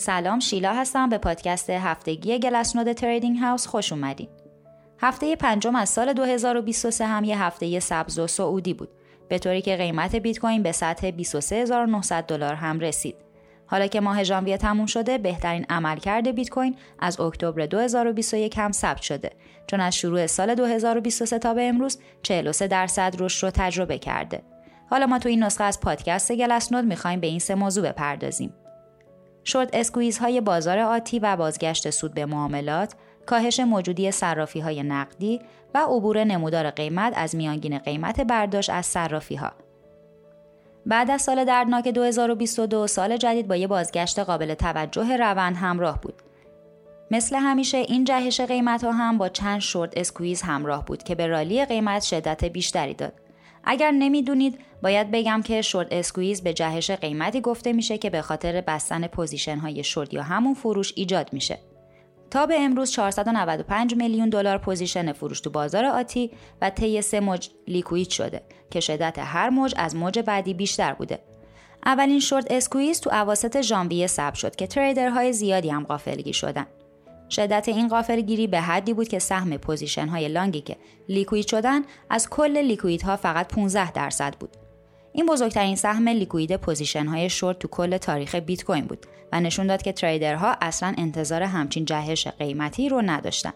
سلام شیلا هستم به پادکست هفتگی گلسنود تریدینگ هاوس خوش اومدین. هفته پنجم از سال 2023 هم یه هفته سبز و سعودی بود به طوری که قیمت بیت کوین به سطح 23900 دلار هم رسید. حالا که ماه ژانویه تموم شده بهترین عملکرد بیت کوین از اکتبر 2021 هم ثبت شده چون از شروع سال 2023 تا به امروز 43 درصد رشد رو تجربه کرده. حالا ما تو این نسخه از پادکست گلسنود می‌خوایم به این سه موضوع بپردازیم. short squeeze های بازار آتی و بازگشت سود به معاملات، کاهش موجودی صرافی های نقدی و عبور نمودار قیمت از میانگین قیمت برداشت از صرافی ها. بعد از سال دردناک 2022 سال جدید با یه بازگشت قابل توجه روند همراه بود. مثل همیشه این جهش قیمت ها هم با چند short squeeze همراه بود که به rally قیمت شدت بیشتری داد. اگر نمی‌دونید باید بگم که short squeeze به جهش قیمتی گفته میشه که به خاطر بستن position های شورت یا همون فروش ایجاد میشه. تا به امروز 495 میلیون دلار position فروش تو بازار آتی و طی سه موج liquid شده که شدت هر موج از موج بعدی بیشتر بوده. اولین short squeeze تو اواسط ژانویه ثبت شد که trader های زیادی هم غافلگیر شدن. شدت این غافلگیری به حدی بود که سهم position های long ی که liquid شدن از کل liquid ها فقط 15 درصد بود. این بزرگترین سهم liquid position های شورت تو کل تاریخ بیت کوین بود و نشون داد که تریدرها اصلا انتظار همچین جهش قیمتی رو نداشتن.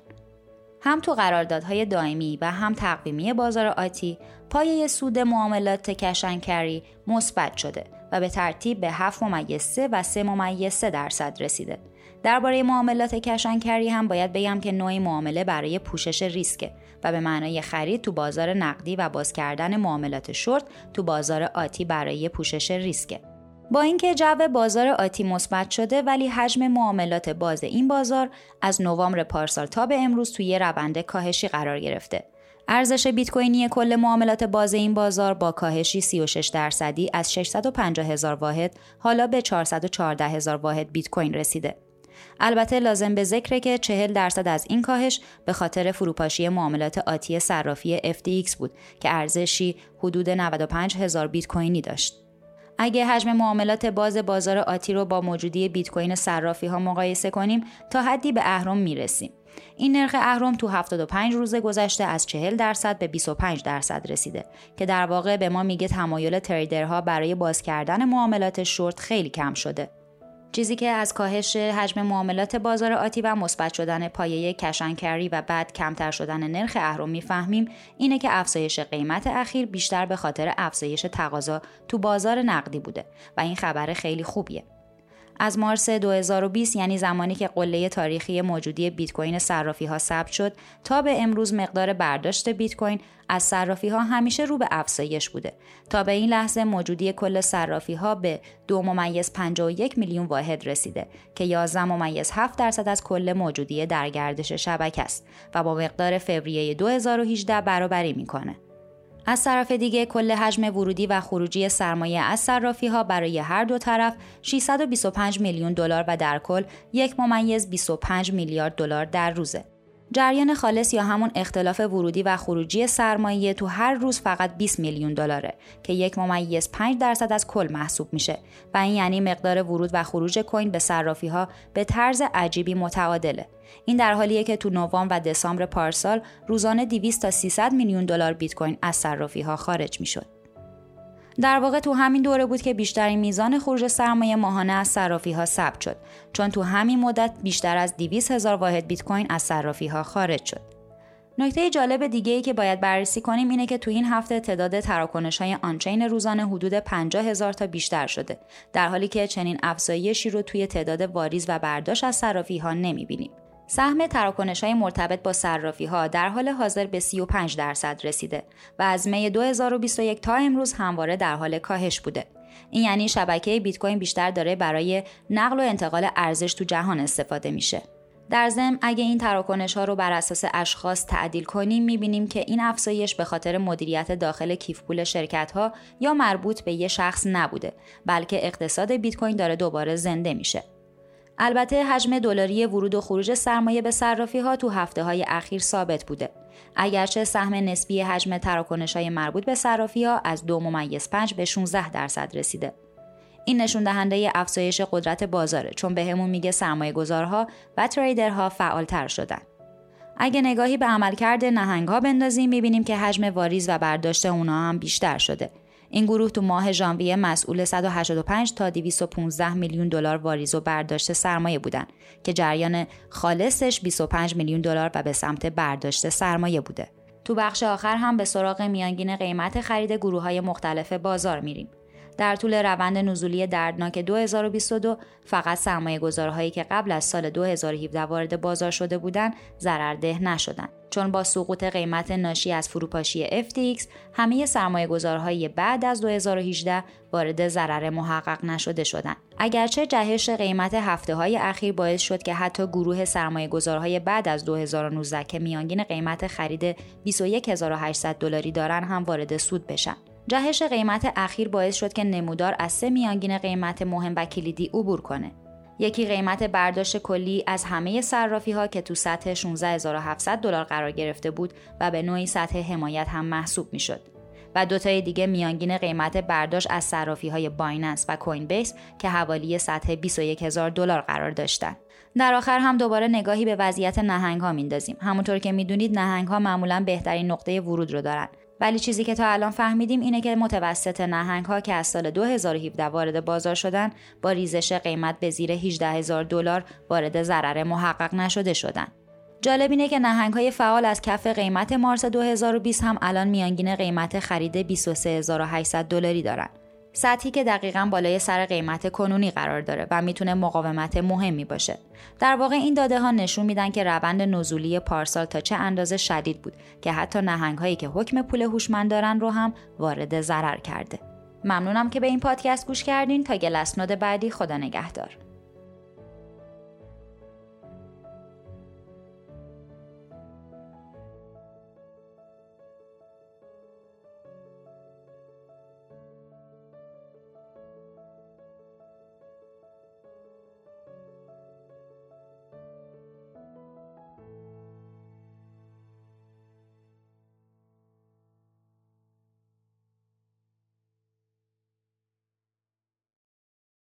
هم تو قراردادهای دائمی و هم تقویمی بازار آتی پایه سود معاملات کشنکری مثبت شده و به ترتیب به 7 ممیز 3 و 3 ممیز 3 درصد رسیده. درباره معاملات کشنکری هم باید بگم که نوعی معامله برای پوشش ریسکه و به معنای خرید تو بازار نقدی و باز کردن معاملات شورت تو بازار آتی برای پوشش ریسکه. با اینکه جو بازار آتی مثبت شده ولی حجم معاملات باز این بازار از نوامبر پارسال تا به امروز توی روند کاهشی قرار گرفته. ارزش بیت کوینی کل معاملات باز این بازار با کاهشی 36 درصدی از 650 هزار واحد حالا به 414 هزار واحد بیت کوین رسیده. البته لازم به ذکره که 40 درصد از این کاهش به خاطر فروپاشی معاملات آتی صرافی FTX بود که ارزشی حدود 95 هزار بیت کوینی داشت. اگه حجم معاملات باز بازار آتی رو با موجودی بیت کوین صرافی ها مقایسه کنیم تا حدی به اهرم می‌رسیم. این نرخ اهرم تو 75 روز گذشته از 40 درصد به 25 درصد رسیده که در واقع به ما میگه تمایل تریدرها برای باز کردن معاملات شورت خیلی کم شده. چیزی که از کاهش حجم معاملات بازار آتی و مثبت شدن پایه کشنکری و بعد کمتر شدن نرخ اهرم می‌فهمیم اینه که افزایش قیمت اخیر بیشتر به خاطر افزایش تقاضا تو بازار نقدی بوده و این خبر خیلی خوبیه. از مارس 2020 یعنی زمانی که قله تاریخی موجودی بیت کوین صرافی ها ثبت شد تا به امروز مقدار برداشت بیت کوین از صرافی ها همیشه رو به افزایش بوده تا به این لحظه موجودی کل صرافی ها به دو ممیز 51 میلیون واحد رسیده که 11 ممیز 7 درصد از کل موجودی در گردش شبکه است و با مقدار فوریه 2018 برابری می‌کنه. از طرف دیگه کل حجم ورودی و خروجی سرمایه از صرافی ها برای هر دو طرف 625 میلیون دلار و در کل یک ممیز 25 میلیارد دلار در روزه. جریان خالص یا همون اختلاف ورودی و خروجی سرمایه تو هر روز فقط 20 میلیون دلاره که یک ممیز 5 درصد از کل محسوب میشه و این یعنی مقدار ورود و خروج کوین به صرافی ها به طرز عجیبی متعادله. این در حالیه که تو نوامبر و دسامبر پارسال روزانه 200 تا 300 میلیون دلار بیت کوین از صرافی ها خارج می‌شد. در واقع تو همین دوره بود که بیشترین میزان خروج سرمایه ماهانه از صرافی ها ثبت شد چون تو همین مدت بیشتر از 200 هزار واحد بیت کوین از صرافی ها خارج شد. نکته جالب دیگه ای که باید بررسی کنیم اینه که تو این هفته تعداد تراکنش های آنچین روزانه حدود 50 هزار تا بیشتر شده در حالی که چنین افزایشی رو توی تعداد واریز و برداشت از صرافی ها نمی‌بینیم. سهم تراکنش های مرتبط با صرافی ها در حال حاضر به 35 درصد رسیده و از می 2021 تا امروز همواره در حال کاهش بوده. این یعنی شبکه بیت کوین بیشتر داره برای نقل و انتقال ارزش تو جهان استفاده میشه. در ضمن اگه این تراکنش ها رو بر اساس اشخاص تعدیل کنیم می‌بینیم که این افزایش به خاطر مدیریت داخل کیف پول شرکت ها یا مربوط به یه شخص نبوده بلکه اقتصاد بیت کوین داره دوباره زنده میشه. البته حجم دلاری ورود و خروج سرمایه به صرافی ها تو هفته های اخیر ثابت بوده. اگرچه سهم نسبی حجم تراکنش های مربوط به صرافی ها از دو ممیز 5 به 16 درصد رسیده. این نشون دهنده افزایش قدرت بازاره چون بهمون میگه سرمایه گذارها و تریدرها فعالتر شدن. اگه نگاهی به عملکرد نهنگ ها بندازیم می‌بینیم که حجم واریز و برداشت اونا هم بیشتر شده. این گروه تو ماه ژانویه مسئول 185 تا 215 میلیون دلار واریز و برداشت سرمایه بودن که جریان خالصش 25 میلیون دلار و به سمت برداشت سرمایه بوده. تو بخش آخر هم به سراغ میانگین قیمت خرید گروه های مختلف بازار میریم. در طول روند نزولی دردناک 2022 فقط سرمایه گذارهایی که قبل از سال 2017 وارد بازار شده بودند ضررده نشدند چون با سقوط قیمت ناشی از فروپاشی FTX همه سرمایه گذارهای بعد از 2018 وارد ضرر محقق نشده شدند. اگرچه جهش قیمت هفته های اخیر باعث شد که حتی گروه سرمایه گذارهای بعد از 2019 که میانگین قیمت خرید 21800 دلاری دارن هم وارد سود بشن. جهش قیمت اخیر باعث شد که نمودار از سه میانگین قیمت مهم و کلیدی عبور کنه. یکی قیمت برداشت کلی از همه صرافی ها که تو سطح 16700 دلار قرار گرفته بود و به نوعی سطح حمایت هم محسوب می شد. و دوتای دیگه میانگین قیمت برداشت از صرافی های بایننس و کوین بیس که حوالی سطح 21000 دلار قرار داشتند. در آخر هم دوباره نگاهی به وضعیت نهنگ ها میندازیم. همونطور که می‌دونید نهنگ ها معمولا بهترین نقطه ورود رو دارن ولی چیزی که تا الان فهمیدیم اینه که متوسط نهنگ ها که از سال 2017 وارد بازار شدن با ریزش قیمت به زیر 18 هزار دلار وارد ضرر محقق نشده شدن. جالب اینه که نهنگ های فعال از کف قیمت مارس 2020 هم الان میانگین قیمت خرید 23800 دلاری دارن. سطحی که دقیقا بالای سر قیمت کنونی قرار داره و می‌تونه مقاومت مهمی باشه. در واقع این داده ها نشون میدن که روند نزولی پارسال تا چه اندازه شدید بود که حتی نهنگ هایی که حکم پول هوشمند دارن رو هم وارد ضرر کرده. ممنونم که به این پادکست گوش کردین تا گلسنود بعدی خدا نگهدار.